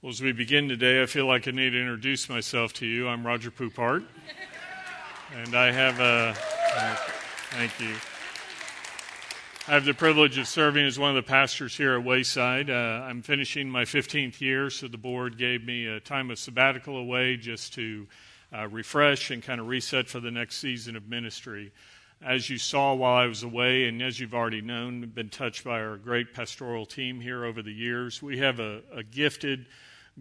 Well, as we begin today, I feel like I need to introduce myself to you. I'm Roger Poupart, and I have a thank you. I have the privilege of serving as one of the pastors here at Wayside. Uh, I'm finishing my 15th year, so the board gave me a time of sabbatical away just to uh, refresh and kind of reset for the next season of ministry. As you saw while I was away, and as you've already known, been touched by our great pastoral team here over the years. We have a, a gifted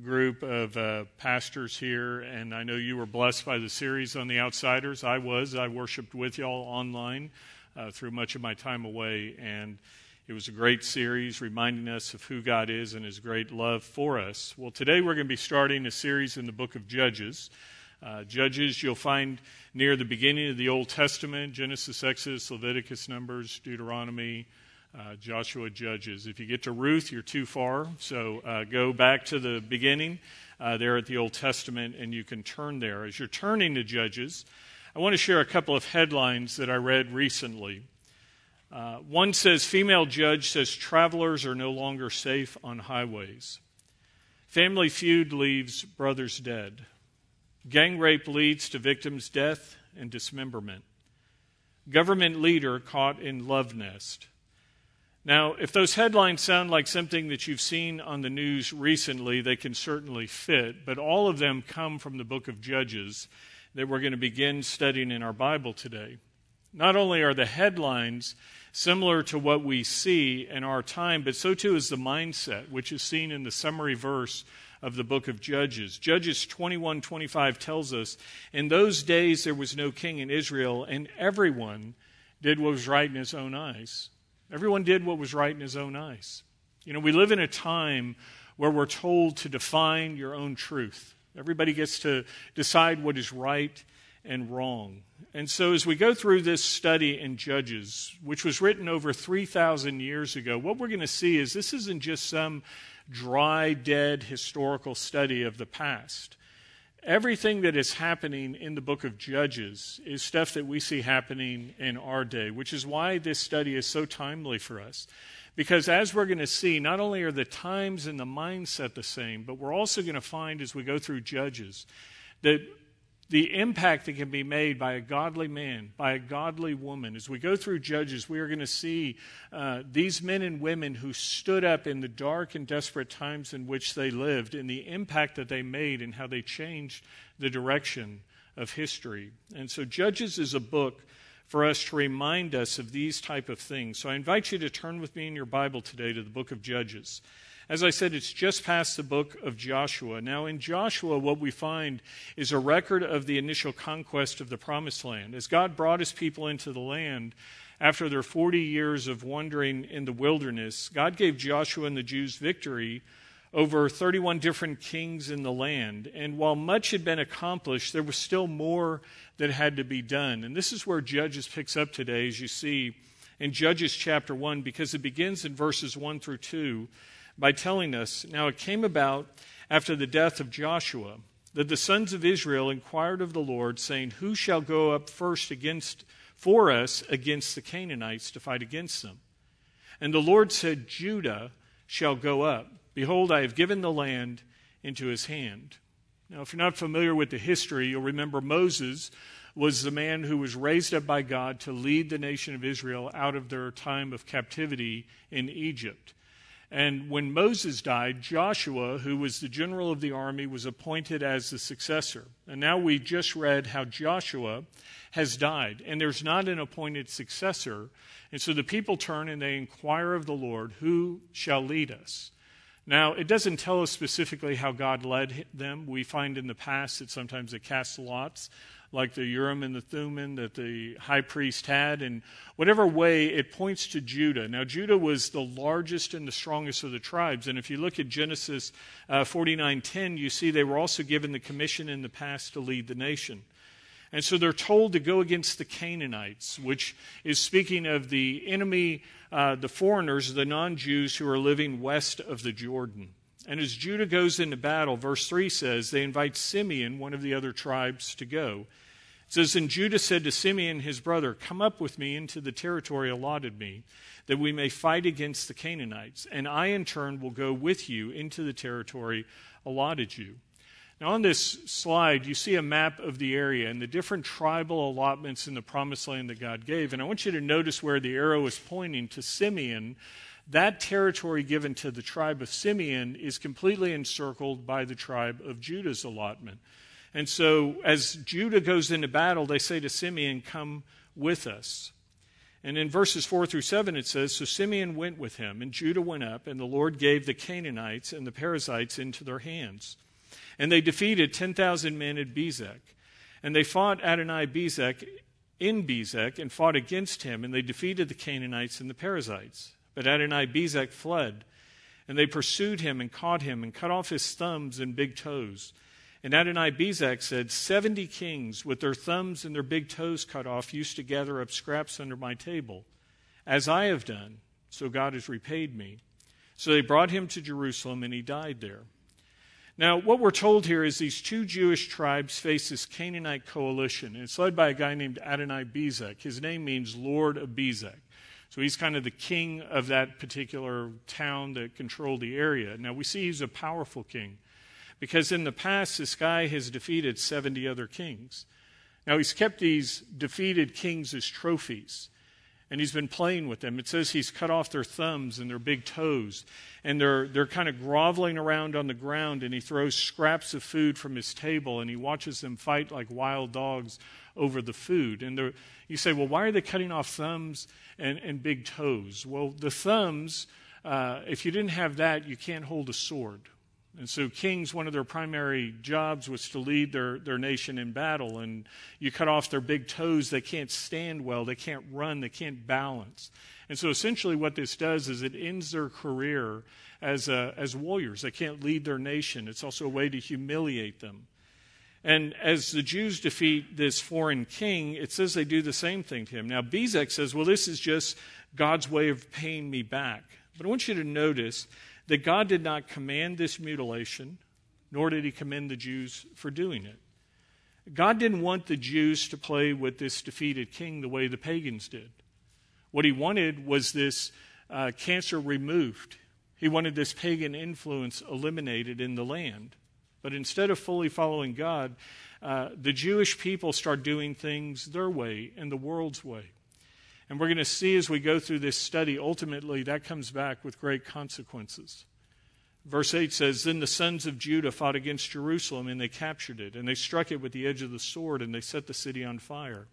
group of uh, pastors here, and I know you were blessed by the series on the Outsiders. I was. I worshiped with y'all online uh, through much of my time away, and it was a great series reminding us of who God is and His great love for us. Well, today we're going to be starting a series in the book of Judges. Uh, Judges, you'll find near the beginning of the Old Testament Genesis, Exodus, Leviticus, Numbers, Deuteronomy uh, Joshua Judges. If you get to Ruth, you're too far. So uh, go back to the beginning uh, there at the Old Testament and you can turn there. As you're turning to Judges, I want to share a couple of headlines that I read recently. Uh, one says Female judge says travelers are no longer safe on highways. Family feud leaves brothers dead. Gang rape leads to victims' death and dismemberment. Government leader caught in love nest. Now, if those headlines sound like something that you've seen on the news recently, they can certainly fit, but all of them come from the book of Judges that we're going to begin studying in our Bible today. Not only are the headlines similar to what we see in our time, but so too is the mindset, which is seen in the summary verse of the book of Judges. Judges 21:25 tells us, "In those days there was no king in Israel, and everyone did what was right in his own eyes." Everyone did what was right in his own eyes. You know, we live in a time where we're told to define your own truth. Everybody gets to decide what is right and wrong. And so, as we go through this study in Judges, which was written over 3,000 years ago, what we're going to see is this isn't just some dry, dead historical study of the past everything that is happening in the book of Judges is stuff that we see happening in our day, which is why this study is so timely for us. Because as we're going to see, not only are the times and the mindset the same, but we're also going to find as we go through Judges that the impact that can be made by a godly man, by a godly woman. As we go through Judges, we are going to see uh, these men and women who stood up in the dark and desperate times in which they lived and the impact that they made and how they changed the direction of history. And so, Judges is a book for us to remind us of these type of things. So, I invite you to turn with me in your Bible today to the book of Judges. As I said, it's just past the book of Joshua. Now, in Joshua, what we find is a record of the initial conquest of the promised land. As God brought his people into the land, after their 40 years of wandering in the wilderness, God gave Joshua and the Jews victory over 31 different kings in the land. And while much had been accomplished, there was still more that had to be done. And this is where Judges picks up today, as you see in Judges chapter 1, because it begins in verses 1 through 2 by telling us Now it came about after the death of Joshua that the sons of Israel inquired of the Lord, saying, Who shall go up first against for us against the Canaanites to fight against them? And the Lord said, Judah shall go up. Behold, I have given the land into his hand. Now, if you're not familiar with the history, you'll remember Moses was the man who was raised up by God to lead the nation of Israel out of their time of captivity in Egypt. And when Moses died, Joshua, who was the general of the army, was appointed as the successor. And now we just read how Joshua has died, and there's not an appointed successor. And so the people turn and they inquire of the Lord, Who shall lead us? Now, it doesn't tell us specifically how God led them. We find in the past that sometimes they cast lots like the Urim and the Thummim that the high priest had. And whatever way, it points to Judah. Now, Judah was the largest and the strongest of the tribes. And if you look at Genesis uh, 49.10, you see they were also given the commission in the past to lead the nation. And so they're told to go against the Canaanites, which is speaking of the enemy, uh, the foreigners, the non Jews who are living west of the Jordan. And as Judah goes into battle, verse 3 says, they invite Simeon, one of the other tribes, to go. It says, And Judah said to Simeon his brother, Come up with me into the territory allotted me, that we may fight against the Canaanites, and I in turn will go with you into the territory allotted you. Now, on this slide, you see a map of the area and the different tribal allotments in the promised land that God gave. And I want you to notice where the arrow is pointing to Simeon. That territory given to the tribe of Simeon is completely encircled by the tribe of Judah's allotment. And so, as Judah goes into battle, they say to Simeon, Come with us. And in verses 4 through 7, it says So Simeon went with him, and Judah went up, and the Lord gave the Canaanites and the Perizzites into their hands. And they defeated 10,000 men at Bezek. And they fought Adoni Bezek in Bezek and fought against him, and they defeated the Canaanites and the Perizzites. But Adoni Bezek fled, and they pursued him and caught him and cut off his thumbs and big toes. And Adoni Bezek said, Seventy kings with their thumbs and their big toes cut off used to gather up scraps under my table. As I have done, so God has repaid me. So they brought him to Jerusalem, and he died there. Now, what we're told here is these two Jewish tribes face this Canaanite coalition. It's led by a guy named Adoni Bezek. His name means Lord of Bezek. So he's kind of the king of that particular town that controlled the area. Now, we see he's a powerful king because in the past, this guy has defeated 70 other kings. Now, he's kept these defeated kings as trophies and he's been playing with them. It says he's cut off their thumbs and their big toes, and they're, they're kind of groveling around on the ground, and he throws scraps of food from his table, and he watches them fight like wild dogs over the food. And you say, well, why are they cutting off thumbs and, and big toes? Well, the thumbs, uh, if you didn't have that, you can't hold a sword. And so, kings, one of their primary jobs was to lead their, their nation in battle. And you cut off their big toes, they can't stand well, they can't run, they can't balance. And so, essentially, what this does is it ends their career as, as warriors. They can't lead their nation. It's also a way to humiliate them. And as the Jews defeat this foreign king, it says they do the same thing to him. Now, Bezek says, well, this is just God's way of paying me back. But I want you to notice that God did not command this mutilation, nor did he commend the Jews for doing it. God didn't want the Jews to play with this defeated king the way the pagans did. What he wanted was this uh, cancer removed. He wanted this pagan influence eliminated in the land. But instead of fully following God, uh, the Jewish people start doing things their way and the world's way. And we're going to see as we go through this study, ultimately, that comes back with great consequences. Verse 8 says Then the sons of Judah fought against Jerusalem, and they captured it, and they struck it with the edge of the sword, and they set the city on fire.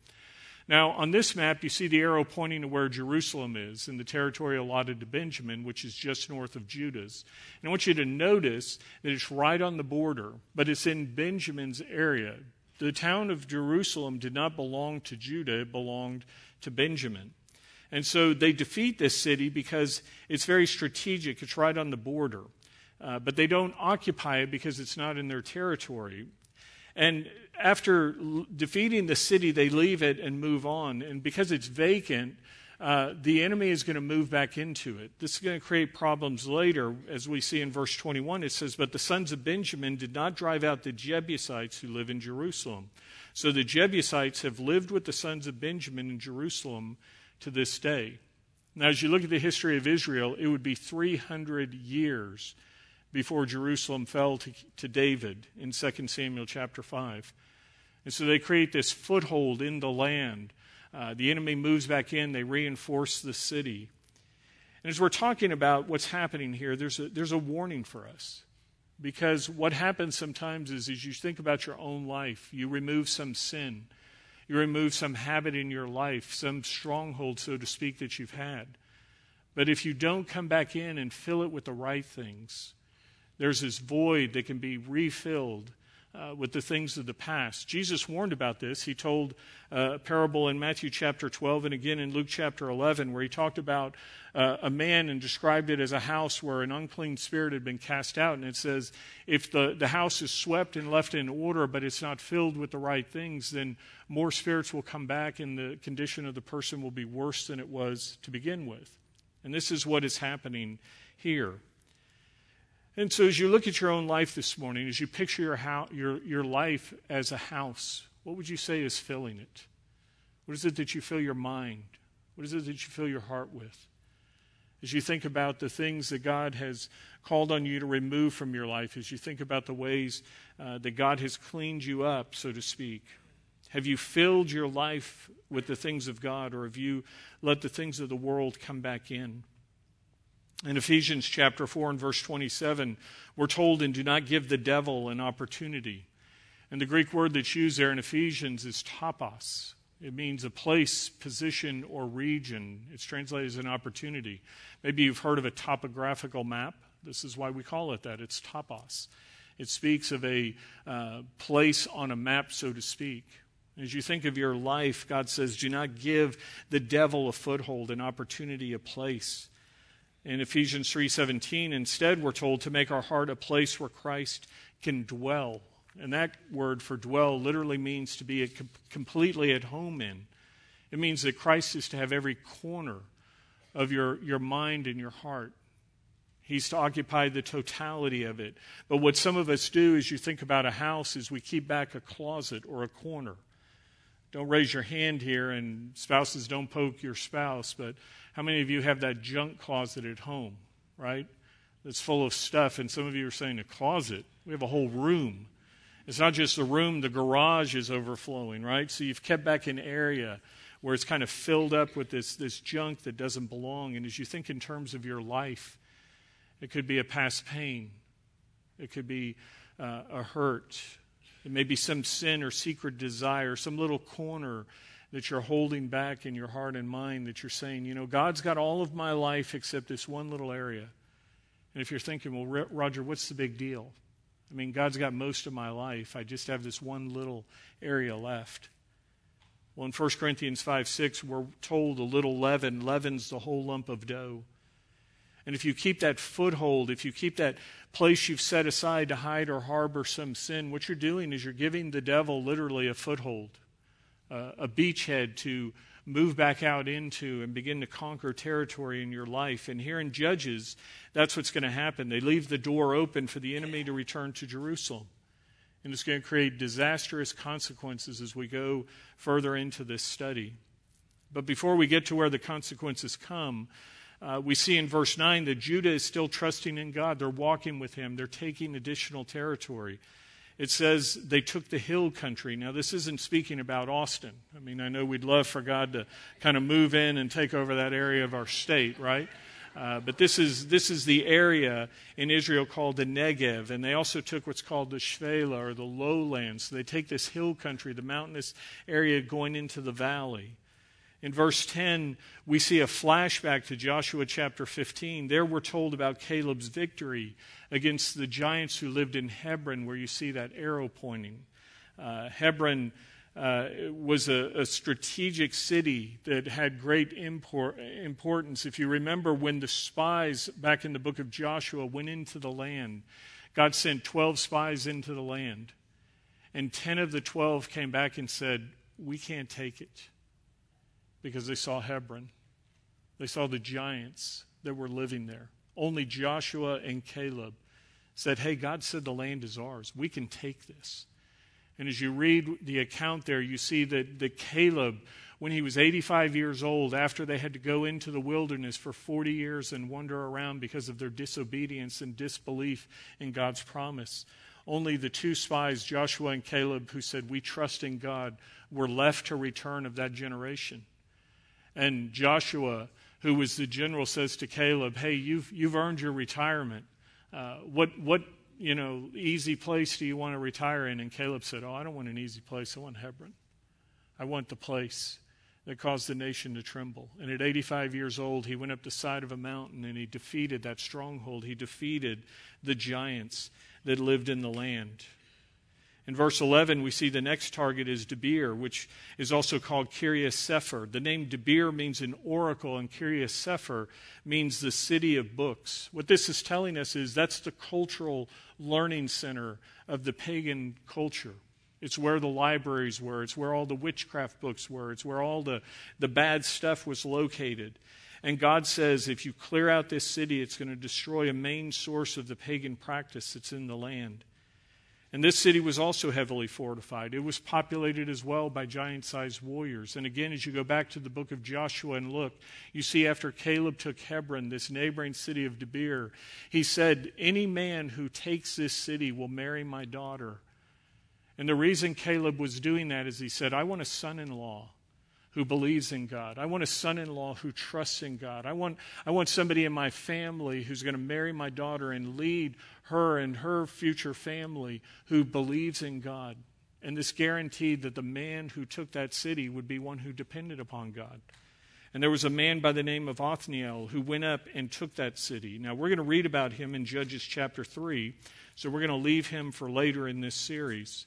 Now, on this map, you see the arrow pointing to where Jerusalem is in the territory allotted to Benjamin, which is just north of Judah's. And I want you to notice that it's right on the border, but it's in Benjamin's area. The town of Jerusalem did not belong to Judah, it belonged to Benjamin. And so they defeat this city because it's very strategic, it's right on the border. Uh, but they don't occupy it because it's not in their territory. And after l- defeating the city, they leave it and move on. And because it's vacant, uh, the enemy is going to move back into it. This is going to create problems later, as we see in verse 21. It says, But the sons of Benjamin did not drive out the Jebusites who live in Jerusalem. So the Jebusites have lived with the sons of Benjamin in Jerusalem to this day. Now, as you look at the history of Israel, it would be 300 years before Jerusalem fell to, to David in 2 Samuel chapter 5. And so they create this foothold in the land. Uh, the enemy moves back in, they reinforce the city. And as we're talking about what's happening here, there's a, there's a warning for us. Because what happens sometimes is as you think about your own life, you remove some sin, you remove some habit in your life, some stronghold, so to speak, that you've had. But if you don't come back in and fill it with the right things, there's this void that can be refilled uh, with the things of the past. Jesus warned about this. He told uh, a parable in Matthew chapter 12 and again in Luke chapter 11 where he talked about uh, a man and described it as a house where an unclean spirit had been cast out. And it says, if the, the house is swept and left in order, but it's not filled with the right things, then more spirits will come back and the condition of the person will be worse than it was to begin with. And this is what is happening here. And so, as you look at your own life this morning, as you picture your, your, your life as a house, What would you say is filling it? What is it that you fill your mind? What is it that you fill your heart with? As you think about the things that God has called on you to remove from your life, as you think about the ways uh, that God has cleaned you up, so to speak, have you filled your life with the things of God, or have you let the things of the world come back in? In Ephesians chapter 4 and verse 27, we're told, and do not give the devil an opportunity. And the Greek word that's used there in Ephesians is topos. It means a place, position, or region. It's translated as an opportunity. Maybe you've heard of a topographical map. This is why we call it that. It's topos. It speaks of a uh, place on a map, so to speak. As you think of your life, God says, do not give the devil a foothold, an opportunity, a place. In Ephesians 3:17, instead we're told to make our heart a place where Christ can dwell. And that word for dwell literally means to be completely at home in. It means that Christ is to have every corner of your, your mind and your heart. He's to occupy the totality of it. But what some of us do as you think about a house is we keep back a closet or a corner don't raise your hand here, and spouses don't poke your spouse, but how many of you have that junk closet at home, right? That's full of stuff, and some of you are saying a closet. We have a whole room. It's not just the room, the garage is overflowing, right? So you've kept back an area where it's kind of filled up with this, this junk that doesn't belong. And as you think in terms of your life, it could be a past pain, it could be uh, a hurt, it may be some sin or secret desire, some little corner that you're holding back in your heart and mind that you're saying, you know, God's got all of my life except this one little area. And if you're thinking, well, Roger, what's the big deal? I mean, God's got most of my life. I just have this one little area left. Well, in 1 Corinthians 5 6, we're told a little leaven leavens the whole lump of dough. And if you keep that foothold, if you keep that place you've set aside to hide or harbor some sin, what you're doing is you're giving the devil literally a foothold, uh, a beachhead to move back out into and begin to conquer territory in your life. And here in Judges, that's what's going to happen. They leave the door open for the enemy to return to Jerusalem. And it's going to create disastrous consequences as we go further into this study. But before we get to where the consequences come, uh, we see in verse 9 that Judah is still trusting in God. They're walking with him, they're taking additional territory. It says they took the hill country. Now, this isn't speaking about Austin. I mean, I know we'd love for God to kind of move in and take over that area of our state, right? Uh, but this is, this is the area in Israel called the Negev, and they also took what's called the Shephelah, or the lowlands. So they take this hill country, the mountainous area going into the valley. In verse 10, we see a flashback to Joshua chapter 15. There we're told about Caleb's victory against the giants who lived in Hebron, where you see that arrow pointing. Uh, Hebron uh, was a, a, strategic city that had great import, importance. If you remember when the spies back in the book of Joshua went into the land, God sent 12 spies into the land. And 10 of the 12 came back and said, We can't take it because they saw Hebron. They saw the giants that were living there. Only Joshua and Caleb said, Hey, God said the land is ours. We can take this. And as you read the account there, you see that, that Caleb, when he was 85 years old, after they had to go into the wilderness for 40 years and wander around because of their disobedience and disbelief in God's promise, only the two spies, Joshua and Caleb, who said, We trust in God, were left to return of that generation. And Joshua, who was the general, says to Caleb, Hey, you've, you've earned your retirement. Uh, what, what, you know, easy place do you want to retire in? And Caleb said, Oh, I don't want an easy place. I want Hebron. I want the place that caused the nation to tremble. And at 85 years old, he went up the side of a mountain and he defeated that stronghold. He defeated the giants that lived in the land. In verse 11, we see the next target is Debir, which is also called Kiriath Sefer. The name Debir means an oracle, and Kiriath Sefer means the city of books. What this is telling us is that's the cultural learning center of the pagan culture. It's where the libraries were, it's where all the witchcraft books were, it's where all the, the bad stuff was located. And God says if you clear out this city, it's going to destroy a main source of the pagan practice that's in the land. And this city was also heavily fortified. It was populated as well by giant sized warriors. And again, as you go back to the book of Joshua and look, you see after Caleb took Hebron, this neighboring city of Debir, he said, Any man who takes this city will marry my daughter. And the reason Caleb was doing that is he said, I want a son in law who believes in God. I want a son in law who trusts in God. I want, I want somebody in my family who's going to marry my daughter and lead her and her future family who believes in God. And this guaranteed that the man who took that city would be one who depended upon God. And there was a man by the name of Othniel who went up and took that city. Now, we're going to read about him in Judges chapter 3, so we're going to leave him for later in this series.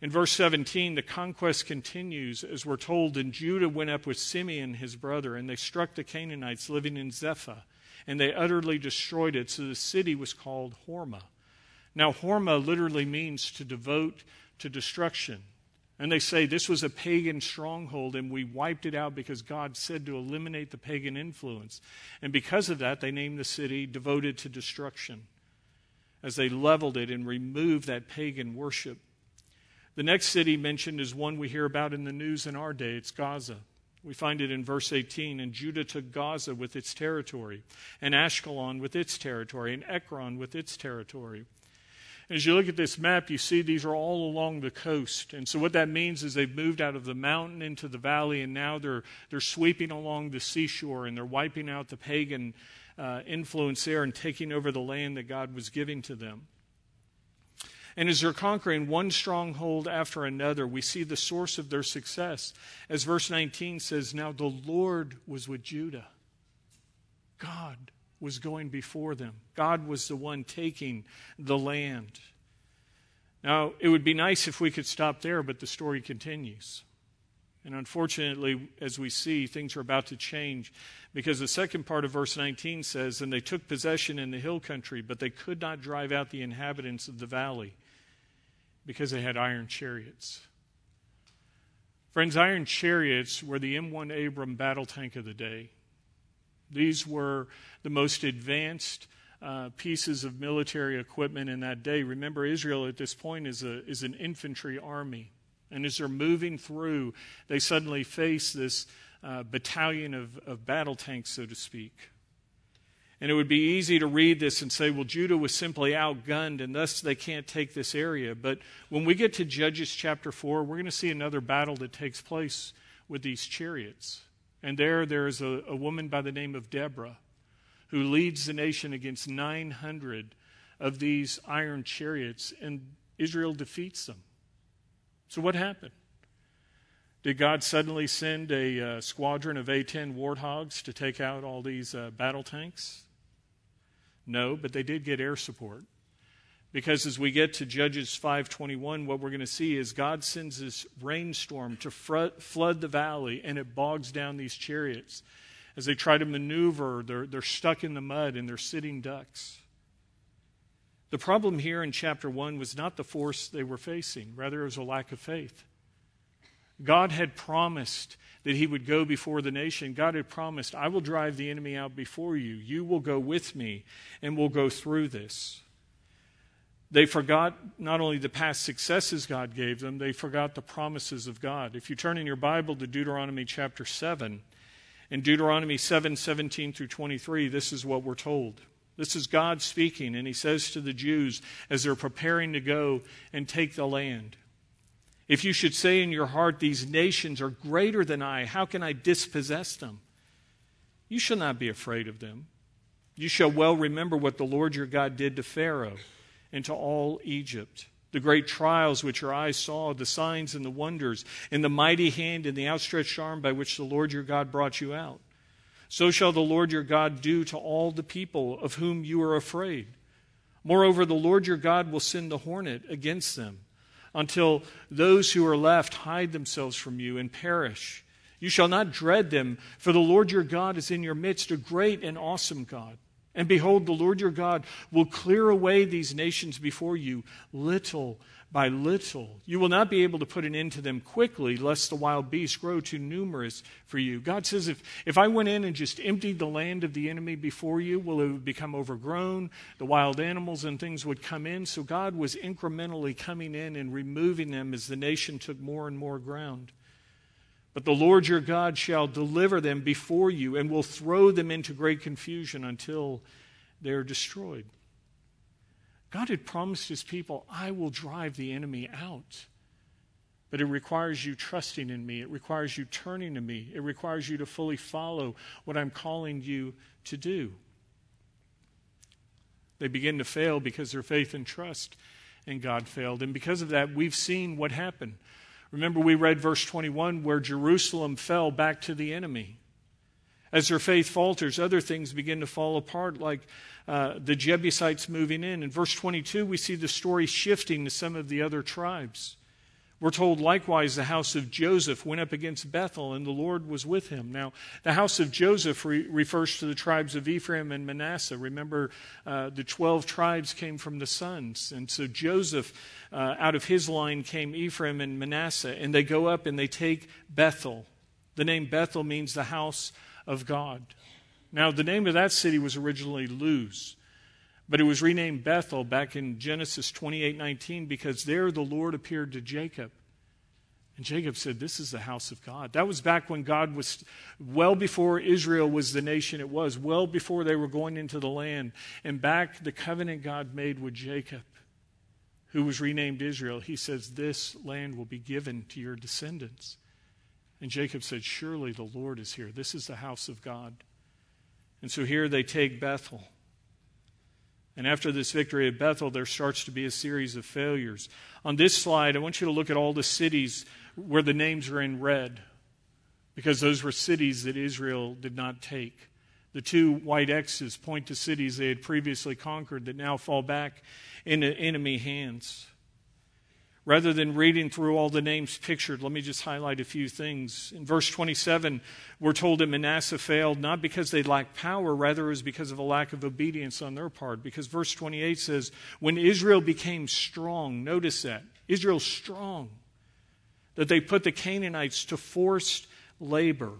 In verse 17, the conquest continues as we're told, and Judah went up with Simeon, his brother, and they struck the Canaanites living in Zephath, and they utterly destroyed it. So the city was called Hormah. Now, Hormah literally means to devote to destruction. And they say this was a pagan stronghold, and we wiped it out because God said to eliminate the pagan influence. And because of that, they named the city devoted to destruction as they leveled it and removed that pagan worship the next city mentioned is one we hear about in the news in our day. It's Gaza. We find it in verse 18. And Judah took Gaza with its territory, and Ashkelon with its territory, and Ekron with its territory. As you look at this map, you see these are all along the coast. And so, what that means is they've moved out of the mountain into the valley, and now they're, they're sweeping along the seashore and they're wiping out the pagan uh, influence there and taking over the land that God was giving to them. And as they're conquering one stronghold after another, we see the source of their success. As verse 19 says, Now the Lord was with Judah. God was going before them, God was the one taking the land. Now, it would be nice if we could stop there, but the story continues. And unfortunately, as we see, things are about to change because the second part of verse 19 says, And they took possession in the hill country, but they could not drive out the inhabitants of the valley because they had iron chariots. Friends, iron chariots were the M1 Abram battle tank of the day. These were the most advanced uh, pieces of military equipment in that day. Remember, Israel at this point is, a, is an infantry army. And as they're moving through, they suddenly face this uh, battalion of, of battle tanks, so to speak. And it would be easy to read this and say, well, Judah was simply outgunned and thus they can't take this area. But when we get to Judges chapter 4, we're going to see another battle that takes place with these chariots. And there, there is a, a woman by the name of Deborah who leads the nation against 900 of these iron chariots, and Israel defeats them. So, what happened? Did God suddenly send a uh, squadron of A 10 warthogs to take out all these uh, battle tanks? No, but they did get air support. Because as we get to Judges 5:21, what we're going to see is God sends this rainstorm to flood the valley, and it bogs down these chariots. As they try to maneuver, they're, they're stuck in the mud and they're sitting ducks. The problem here in chapter 1 was not the force they were facing, rather, it was a lack of faith. God had promised that he would go before the nation. God had promised, I will drive the enemy out before you. You will go with me, and we'll go through this. They forgot not only the past successes God gave them, they forgot the promises of God. If you turn in your Bible to Deuteronomy chapter 7, in Deuteronomy 7 17 through 23, this is what we're told. This is God speaking, and he says to the Jews as they're preparing to go and take the land if you should say in your heart, These nations are greater than I, how can I dispossess them? You shall not be afraid of them. You shall well remember what the Lord your God did to Pharaoh and to all Egypt, the great trials which your eyes saw, the signs and the wonders, and the mighty hand and the outstretched arm by which the Lord your God brought you out. So shall the Lord your God do to all the people of whom you are afraid. Moreover, the Lord your God will send the hornet against them until those who are left hide themselves from you and perish. You shall not dread them, for the Lord your God is in your midst, a great and awesome God. And behold, the Lord your God will clear away these nations before you, little by little. You will not be able to put an end to them quickly, lest the wild beasts grow too numerous for you. God says, if, if I went in and just emptied the land of the enemy before you, well, it would become overgrown. The wild animals and things would come in. So God was incrementally coming in and removing them as the nation took more and more ground. But the Lord your God shall deliver them before you and will throw them into great confusion until they are destroyed. God had promised his people, I will drive the enemy out. But it requires you trusting in me. It requires you turning to me. It requires you to fully follow what I'm calling you to do. They begin to fail because their faith and trust in God failed. And because of that, we've seen what happened. Remember, we read verse 21 where Jerusalem fell back to the enemy. As their faith falters, other things begin to fall apart, like uh, the Jebusites moving in. In verse 22, we see the story shifting to some of the other tribes. We're told likewise the house of Joseph went up against Bethel, and the Lord was with him. Now, the house of Joseph re- refers to the tribes of Ephraim and Manasseh. Remember, uh, the 12 tribes came from the sons. And so Joseph, uh, out of his line came Ephraim and Manasseh, and they go up and they take Bethel. The name Bethel means the house of God. Now, the name of that city was originally Luz. But it was renamed Bethel back in Genesis 28:19 because there the Lord appeared to Jacob. And Jacob said, This is the house of God. That was back when God was, well before Israel was the nation it was, well before they were going into the land. And back the covenant God made with Jacob, who was renamed Israel, he says, This land will be given to your descendants. And Jacob said, Surely the Lord is here. This is the house of God. And so here they take Bethel. And after this victory at Bethel, there starts to be a series of failures. On this slide, I want you to look at all the cities where the names are in red, because those were cities that Israel did not take. The two white X's point to cities they had previously conquered that now fall back into enemy hands. Rather than reading through all the names pictured, let me just highlight a few things. In verse 27, we're told that Manasseh failed not because they lacked power, rather it was because of a lack of obedience on their part. Because verse 28 says, When Israel became strong, notice that, Israel's strong, that they put the Canaanites to forced labor,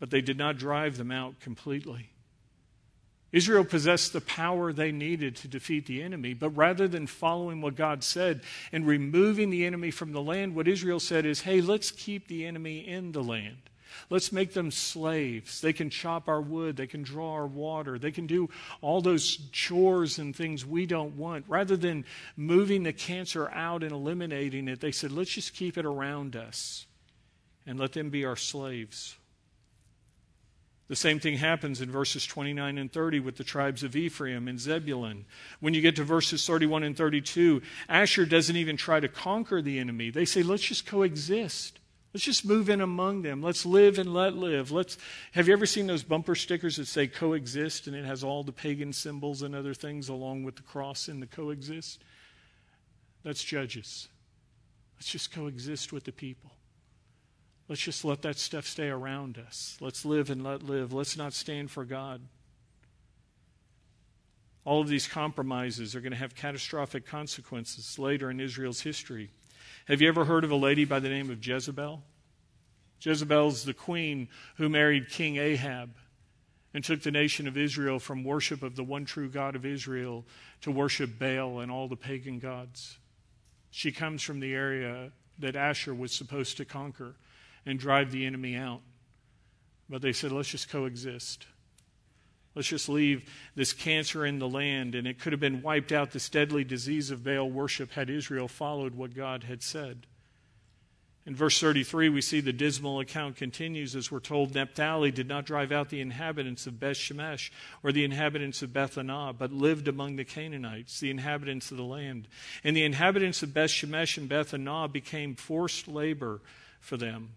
but they did not drive them out completely. Israel possessed the power they needed to defeat the enemy, but rather than following what God said and removing the enemy from the land, what Israel said is, hey, let's keep the enemy in the land. Let's make them slaves. They can chop our wood. They can draw our water. They can do all those chores and things we don't want. Rather than moving the cancer out and eliminating it, they said, let's just keep it around us and let them be our slaves. The same thing happens in verses 29 and 30 with the tribes of Ephraim and Zebulun. When you get to verses 31 and 32, Asher doesn't even try to conquer the enemy. They say, let's just coexist. Let's just move in among them. Let's live and let live. Let's Have you ever seen those bumper stickers that say coexist and it has all the pagan symbols and other things along with the cross and the coexist? That's judges. Let's just coexist with the people. Let's just let that stuff stay around us. Let's live and let live. Let's not stand for God. All of these compromises are going to have catastrophic consequences later in Israel's history. Have you ever heard of a lady by the name of Jezebel? Jezebel's the queen who married King Ahab and took the nation of Israel from worship of the one true God of Israel to worship Baal and all the pagan gods. She comes from the area that Asher was supposed to conquer and drive the enemy out. But they said, let's just coexist. Let's just leave this cancer in the land, and it could have been wiped out, this deadly disease of Baal worship, had Israel followed what God had said. In verse 33, we see the dismal account continues as we're told Naphtali did not drive out the inhabitants of Beth Shemesh or the inhabitants of Beth Anah, but lived among the Canaanites, the inhabitants of the land. And the inhabitants of Beth Shemesh and Beth Anah became forced labor for them.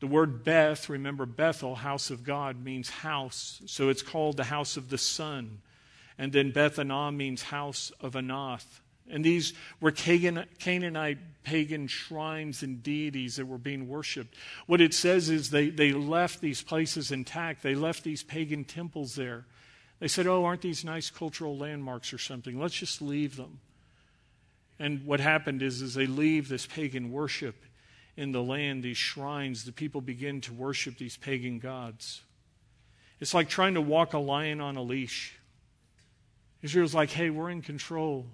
The word Beth, remember Bethel, house of God, means house. So it's called the house of the sun. And then Beth Anah means house of Anath. And these were Canaanite pagan shrines and deities that were being worshiped. What it says is they, they left these places intact, they left these pagan temples there. They said, Oh, aren't these nice cultural landmarks or something? Let's just leave them. And what happened is, as they leave this pagan worship in the land, these shrines, the people begin to worship these pagan gods. It's like trying to walk a lion on a leash. Israel's like, hey, we're in control.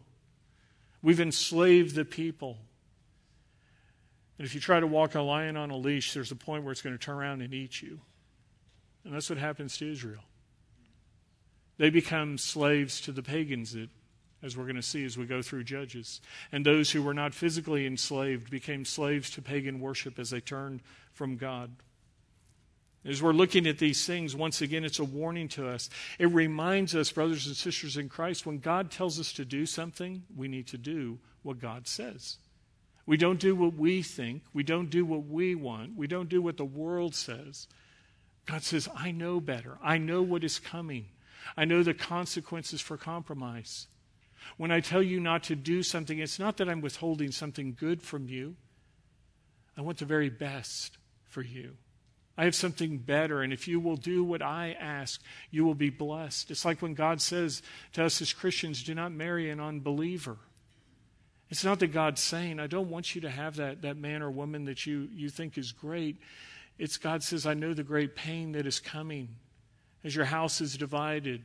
We've enslaved the people. And if you try to walk a lion on a leash, there's a point where it's going to turn around and eat you. And that's what happens to Israel. They become slaves to the pagans, that, as we're going to see as we go through Judges. And those who were not physically enslaved became slaves to pagan worship as they turned from God. As we're looking at these things, once again, it's a warning to us. It reminds us, brothers and sisters in Christ, when God tells us to do something, we need to do what God says. We don't do what we think. We don't do what we want. We don't do what the world says. God says, I know better. I know what is coming. I know the consequences for compromise. When I tell you not to do something, it's not that I'm withholding something good from you. I want the very best for you. I have something better, and if you will do what I ask, you will be blessed. It's like when God says to us as Christians, do not marry an unbeliever. It's not that God's saying, I don't want you to have that, that man or woman that you, you think is great. It's God says, I know the great pain that is coming as your house is divided,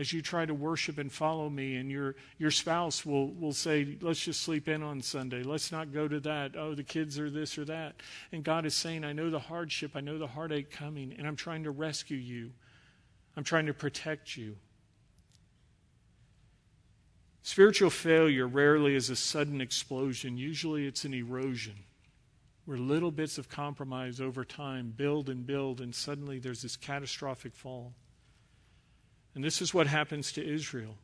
as you try to worship and follow me, and your, your spouse will, will say, Let's just sleep in on Sunday. Let's not go to that. Oh, the kids are this or that. And God is saying, I know the hardship, I know the heartache coming, and I'm trying to rescue you. I'm trying to protect you. Spiritual failure rarely is a sudden explosion, usually, it's an erosion where little bits of compromise over time build and build, and suddenly there's this catastrophic fall. And this is what happens to Israel.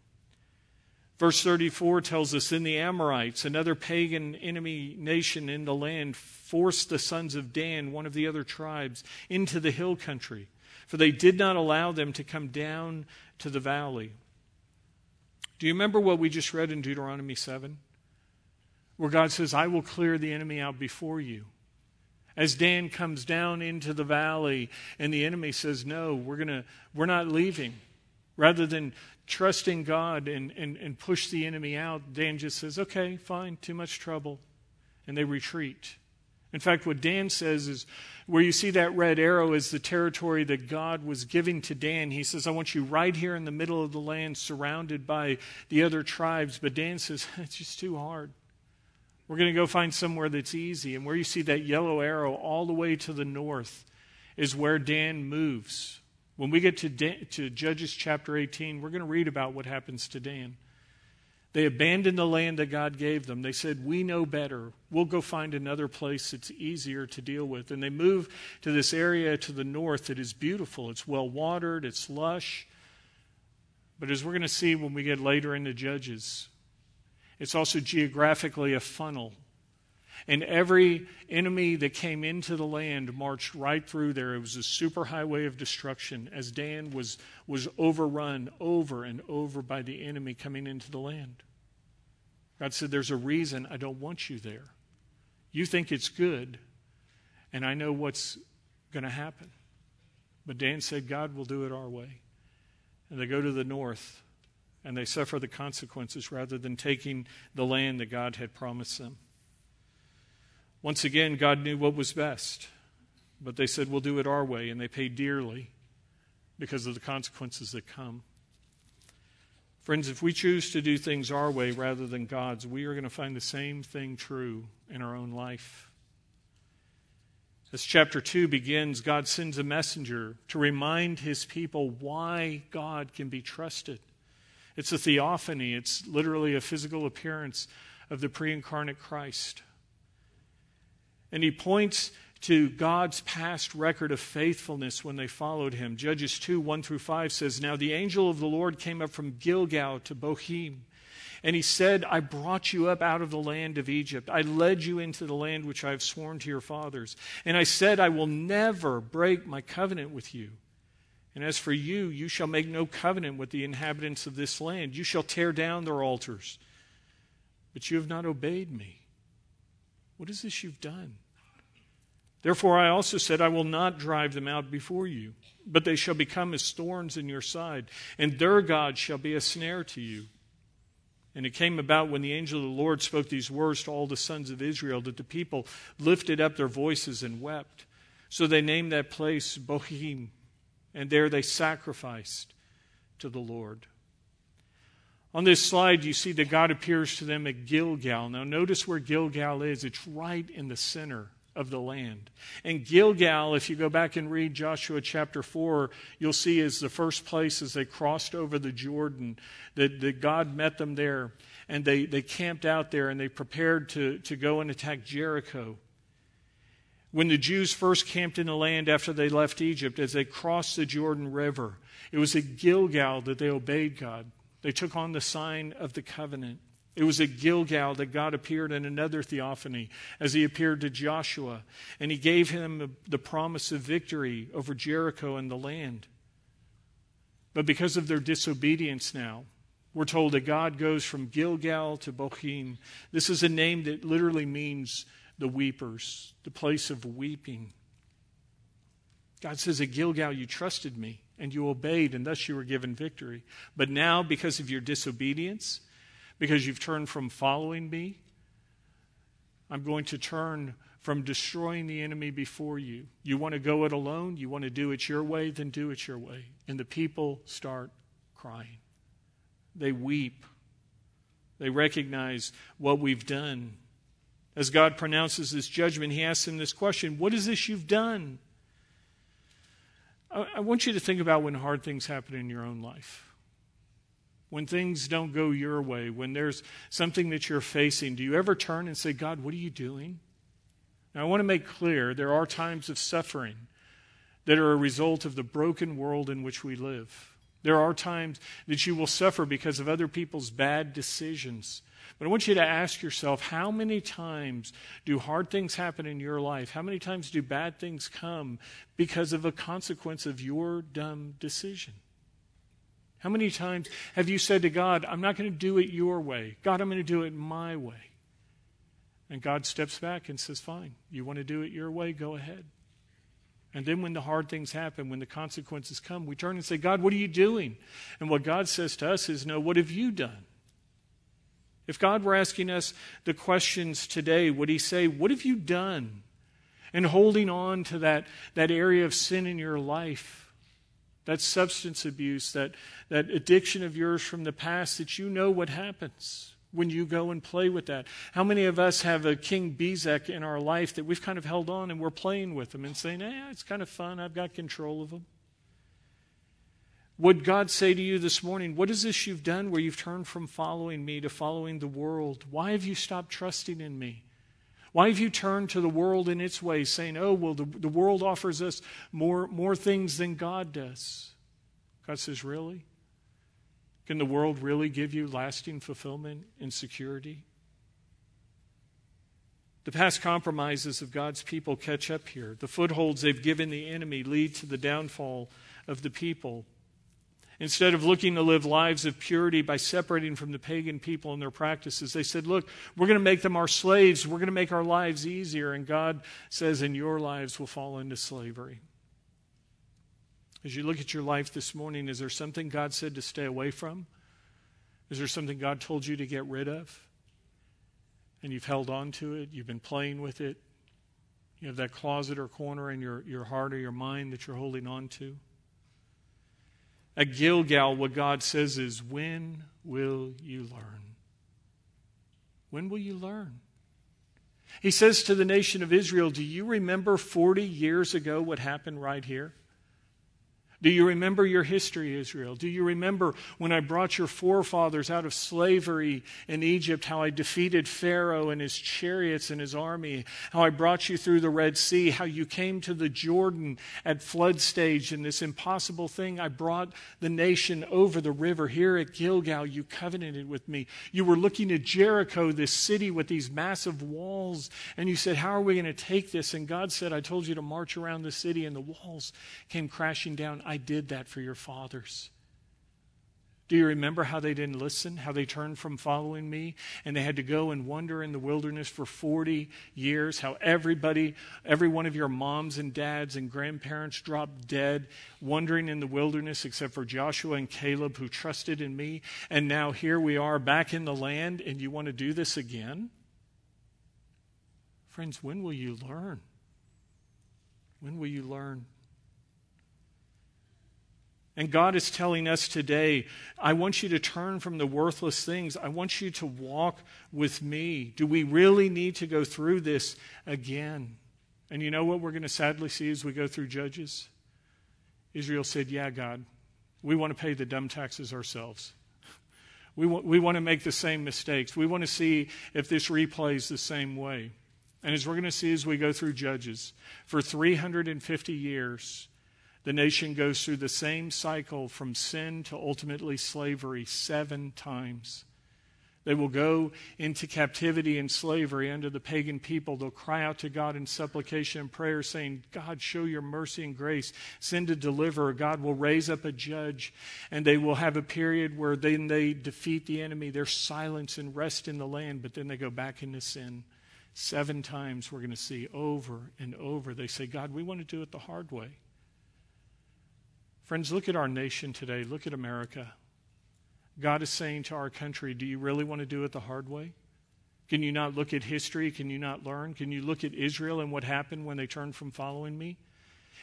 Verse 34 tells us Then the Amorites, another pagan enemy nation in the land, forced the sons of Dan, one of the other tribes, into the hill country, for they did not allow them to come down to the valley. Do you remember what we just read in Deuteronomy 7? Where God says, I will clear the enemy out before you. As Dan comes down into the valley and the enemy says, No, we're, gonna, we're not leaving. Rather than trusting God and, and, and push the enemy out, Dan just says, Okay, fine, too much trouble. And they retreat. In fact, what Dan says is where you see that red arrow is the territory that God was giving to Dan. He says, I want you right here in the middle of the land, surrounded by the other tribes. But Dan says, It's just too hard. We're going to go find somewhere that's easy. And where you see that yellow arrow all the way to the north is where Dan moves. When we get to, Dan, to Judges chapter 18, we're going to read about what happens to Dan. They abandoned the land that God gave them. They said, We know better. We'll go find another place that's easier to deal with. And they move to this area to the north that is beautiful. It's well watered, it's lush. But as we're going to see when we get later into Judges, it's also geographically a funnel. And every enemy that came into the land marched right through there. It was a superhighway of destruction as Dan was, was overrun over and over by the enemy coming into the land. God said, There's a reason I don't want you there. You think it's good, and I know what's going to happen. But Dan said, God will do it our way. And they go to the north and they suffer the consequences rather than taking the land that God had promised them. Once again, God knew what was best, but they said, We'll do it our way, and they paid dearly because of the consequences that come. Friends, if we choose to do things our way rather than God's, we are going to find the same thing true in our own life. As chapter 2 begins, God sends a messenger to remind his people why God can be trusted. It's a theophany, it's literally a physical appearance of the pre incarnate Christ. And he points to God's past record of faithfulness when they followed him. Judges 2 1 through 5 says, Now the angel of the Lord came up from Gilgal to Bochim. And he said, I brought you up out of the land of Egypt. I led you into the land which I have sworn to your fathers. And I said, I will never break my covenant with you. And as for you, you shall make no covenant with the inhabitants of this land. You shall tear down their altars. But you have not obeyed me. What is this you've done? Therefore, I also said, I will not drive them out before you, but they shall become as thorns in your side, and their God shall be a snare to you. And it came about when the angel of the Lord spoke these words to all the sons of Israel that the people lifted up their voices and wept. So they named that place Bochim, and there they sacrificed to the Lord. On this slide, you see that God appears to them at Gilgal. Now, notice where Gilgal is. It's right in the center of the land. And Gilgal, if you go back and read Joshua chapter 4, you'll see is the first place as they crossed over the Jordan that, that God met them there. And they, they camped out there and they prepared to, to go and attack Jericho. When the Jews first camped in the land after they left Egypt, as they crossed the Jordan River, it was at Gilgal that they obeyed God. They took on the sign of the covenant. It was at Gilgal that God appeared in another theophany as he appeared to Joshua, and he gave him the promise of victory over Jericho and the land. But because of their disobedience now, we're told that God goes from Gilgal to Bochim. This is a name that literally means the weepers, the place of weeping. God says, At Gilgal, you trusted me and you obeyed, and thus you were given victory. But now, because of your disobedience, because you've turned from following me. I'm going to turn from destroying the enemy before you. You want to go it alone? You want to do it your way? Then do it your way. And the people start crying. They weep. They recognize what we've done. As God pronounces this judgment, He asks them this question What is this you've done? I want you to think about when hard things happen in your own life when things don't go your way, when there's something that you're facing, do you ever turn and say, God, what are you doing? Now, I want to make clear there are times of suffering that are a result of the broken world in which we live. There are times that you will suffer because of other people's bad decisions. But I want you to ask yourself how many times do hard things happen in your life? How many times do bad things come because of a consequence of your dumb decision? How many times have you said to God, I'm not going to do it your way? God, I'm going to do it my way. And God steps back and says, Fine, you want to do it your way? Go ahead. And then when the hard things happen, when the consequences come, we turn and say, God, what are you doing? And what God says to us is, No, what have you done? If God were asking us the questions today, would He say, What have you done? And holding on to that, that area of sin in your life that substance abuse, that, that addiction of yours from the past, that you know what happens when you go and play with that. How many of us have a King Bezek in our life that we've kind of held on and we're playing with him and saying, eh, it's kind of fun, I've got control of him? Would God say to you this morning, What is this you've done where you've turned from following me to following the world? Why have you stopped trusting in me? Why have you turned to the world in its ways, saying, oh, well, the, the world offers us more, more things than God does? God says, really? Can the world really give you lasting fulfillment and security? The past compromises of God's people catch up here. The footholds they've given the enemy lead to the downfall of the people. Instead of looking to live lives of purity by separating from the pagan people and their practices, they said, Look, we're going to make them our slaves. We're going to make our lives easier. And God says, And your lives will fall into slavery. As you look at your life this morning, is there something God said to stay away from? Is there something God told you to get rid of? And you've held on to it, you've been playing with it. You have that closet or corner in your, your heart or your mind that you're holding on to. At Gilgal, what God says is, When will you learn? When will you learn? He says to the nation of Israel, Do you remember 40 years ago what happened right here? Do you remember your history, Israel? Do you remember when I brought your forefathers out of slavery in Egypt, how I defeated Pharaoh and his chariots and his army, how I brought you through the Red Sea, how you came to the Jordan at flood stage and this impossible thing? I brought the nation over the river. Here at Gilgal, you covenanted with me. You were looking at Jericho, this city with these massive walls, and you said, How are we going to take this? And God said, I told you to march around the city, and the walls came crashing down. I did that for your fathers. Do you remember how they didn't listen, how they turned from following me, and they had to go and wander in the wilderness for 40 years? How everybody, every one of your moms and dads and grandparents dropped dead, wandering in the wilderness, except for Joshua and Caleb who trusted in me. And now here we are back in the land, and you want to do this again? Friends, when will you learn? When will you learn? And God is telling us today, I want you to turn from the worthless things. I want you to walk with me. Do we really need to go through this again? And you know what we're going to sadly see as we go through Judges? Israel said, Yeah, God, we want to pay the dumb taxes ourselves. We want, we want to make the same mistakes. We want to see if this replays the same way. And as we're going to see as we go through Judges, for 350 years, the nation goes through the same cycle from sin to ultimately slavery seven times. They will go into captivity and slavery under the pagan people. They'll cry out to God in supplication and prayer, saying, God, show your mercy and grace. Send a deliverer. God will raise up a judge. And they will have a period where then they defeat the enemy. There's silence and rest in the land, but then they go back into sin. Seven times we're going to see over and over. They say, God, we want to do it the hard way. Friends, look at our nation today. Look at America. God is saying to our country, Do you really want to do it the hard way? Can you not look at history? Can you not learn? Can you look at Israel and what happened when they turned from following me?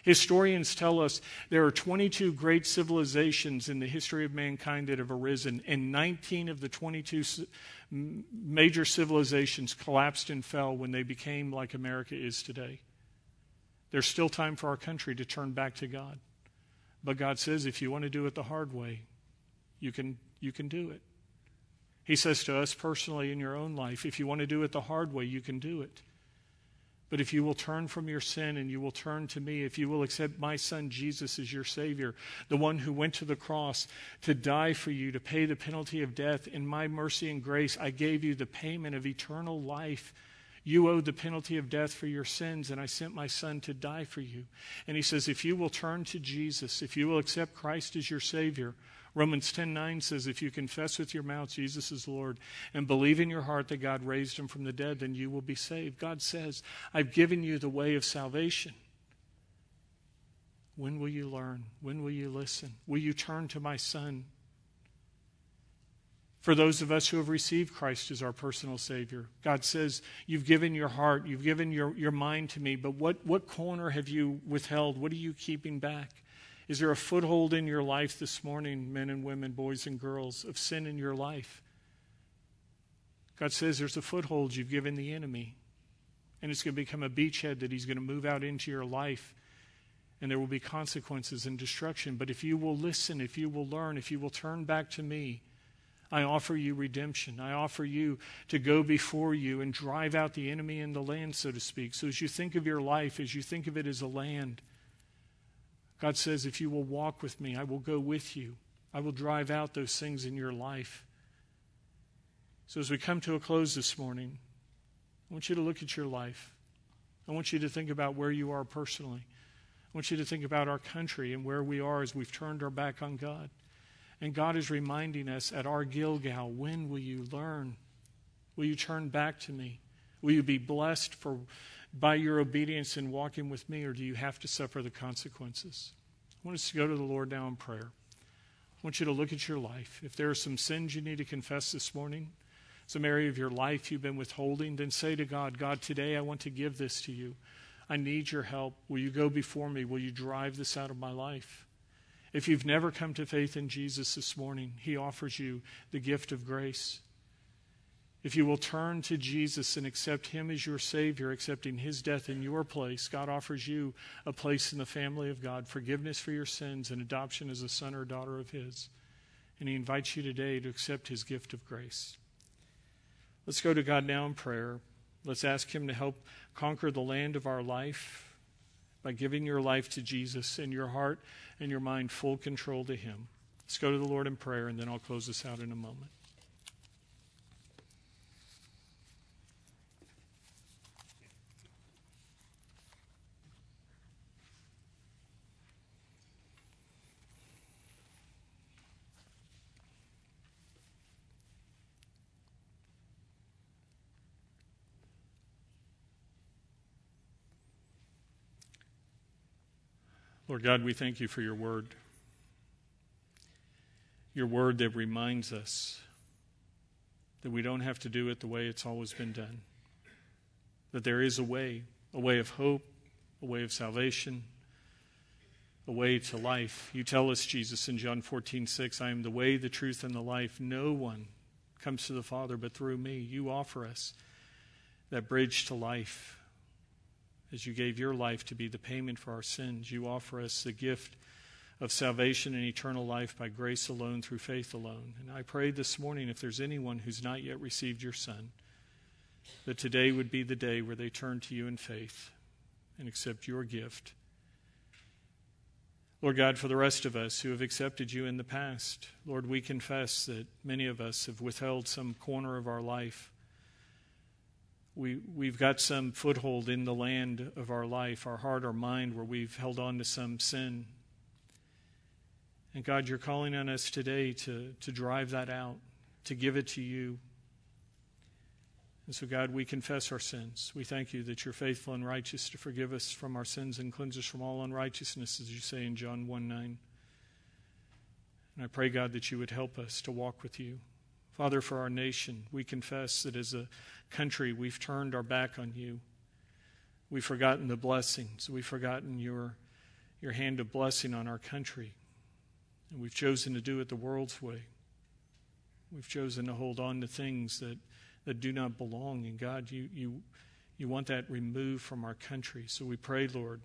Historians tell us there are 22 great civilizations in the history of mankind that have arisen, and 19 of the 22 major civilizations collapsed and fell when they became like America is today. There's still time for our country to turn back to God. But God says if you want to do it the hard way, you can, you can do it. He says to us personally in your own life, if you want to do it the hard way, you can do it. But if you will turn from your sin and you will turn to me, if you will accept my son Jesus as your Savior, the one who went to the cross to die for you, to pay the penalty of death, in my mercy and grace, I gave you the payment of eternal life you owed the penalty of death for your sins, and I sent my son to die for you. And he says, if you will turn to Jesus, if you will accept Christ as your Savior, Romans 10 9 says, If you confess with your mouth Jesus is Lord and believe in your heart that God raised him from the dead, then you will be saved. God says, I've given you the way of salvation. When will you learn? When will you listen? Will you turn to my Son? For those of us who have received Christ as our personal Savior. God says, You've given your heart, you've given your, your mind to me, but what, what corner have you withheld? What are you keeping back? Is there a foothold in your life this morning, men and women, boys and girls, of sin in your life? God says there's a foothold you've given the enemy, and it's going to become a beachhead that he's going to move out into your life, and there will be consequences and destruction. But if you will listen, if you will learn, if you will turn back to me, I offer you redemption. I offer you to go before you and drive out the enemy in the land, so to speak. So as you think of your life, as you think of it as a land, God says, if you will walk with me, I will go with you. I will drive out those things in your life. So as we come to a close this morning, I want you to look at your life. I want you to think about where you are personally. I want you to think about our country and where we are as we've turned our back on God. And God is reminding us at our Gilgal when will you learn? Will you turn back to me? Will you be blessed for, by your obedience in walking with me, or do you have to suffer the consequences? I want us to go to the Lord now in prayer. I want you to look at your life. If there are some sins you need to confess this morning, some area of your life you've been withholding, then say to God, God, today I want to give this to you. I need your help. Will you go before me? Will you drive this out of my life? If you've never come to faith in Jesus this morning, He offers you the gift of grace. If you will turn to Jesus and accept Him as your Savior, accepting His death in your place, God offers you a place in the family of God, forgiveness for your sins, and adoption as a son or daughter of His. And He invites you today to accept His gift of grace. Let's go to God now in prayer. Let's ask Him to help conquer the land of our life by giving your life to Jesus in your heart and your mind full control to Him. Let's go to the Lord in prayer, and then I'll close this out in a moment. Lord God, we thank you for your word. Your word that reminds us that we don't have to do it the way it's always been done, that there is a way, a way of hope, a way of salvation, a way to life. You tell us, Jesus, in John 14, 6, I am the way, the truth, and the life. No one comes to the Father but through me. You offer us that bridge to life. As you gave your life to be the payment for our sins, you offer us the gift of salvation and eternal life by grace alone, through faith alone. And I pray this morning, if there's anyone who's not yet received your Son, that today would be the day where they turn to you in faith and accept your gift. Lord God, for the rest of us who have accepted you in the past, Lord, we confess that many of us have withheld some corner of our life. We, we've got some foothold in the land of our life, our heart, our mind, where we've held on to some sin. And God, you're calling on us today to, to drive that out, to give it to you. And so, God, we confess our sins. We thank you that you're faithful and righteous to forgive us from our sins and cleanse us from all unrighteousness, as you say in John 1 9. And I pray, God, that you would help us to walk with you. Father, for our nation, we confess that as a country, we've turned our back on you. We've forgotten the blessings. We've forgotten your, your hand of blessing on our country. And we've chosen to do it the world's way. We've chosen to hold on to things that that do not belong. And God, you, you, you want that removed from our country. So we pray, Lord,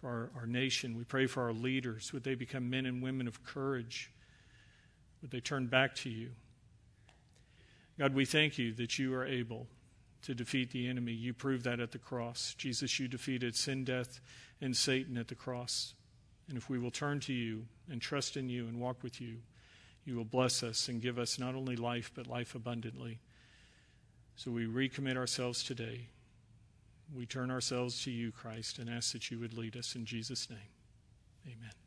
for our, our nation. We pray for our leaders. Would they become men and women of courage? Would they turn back to you? God, we thank you that you are able to defeat the enemy. You proved that at the cross. Jesus, you defeated sin, death, and Satan at the cross. And if we will turn to you and trust in you and walk with you, you will bless us and give us not only life, but life abundantly. So we recommit ourselves today. We turn ourselves to you, Christ, and ask that you would lead us in Jesus' name. Amen.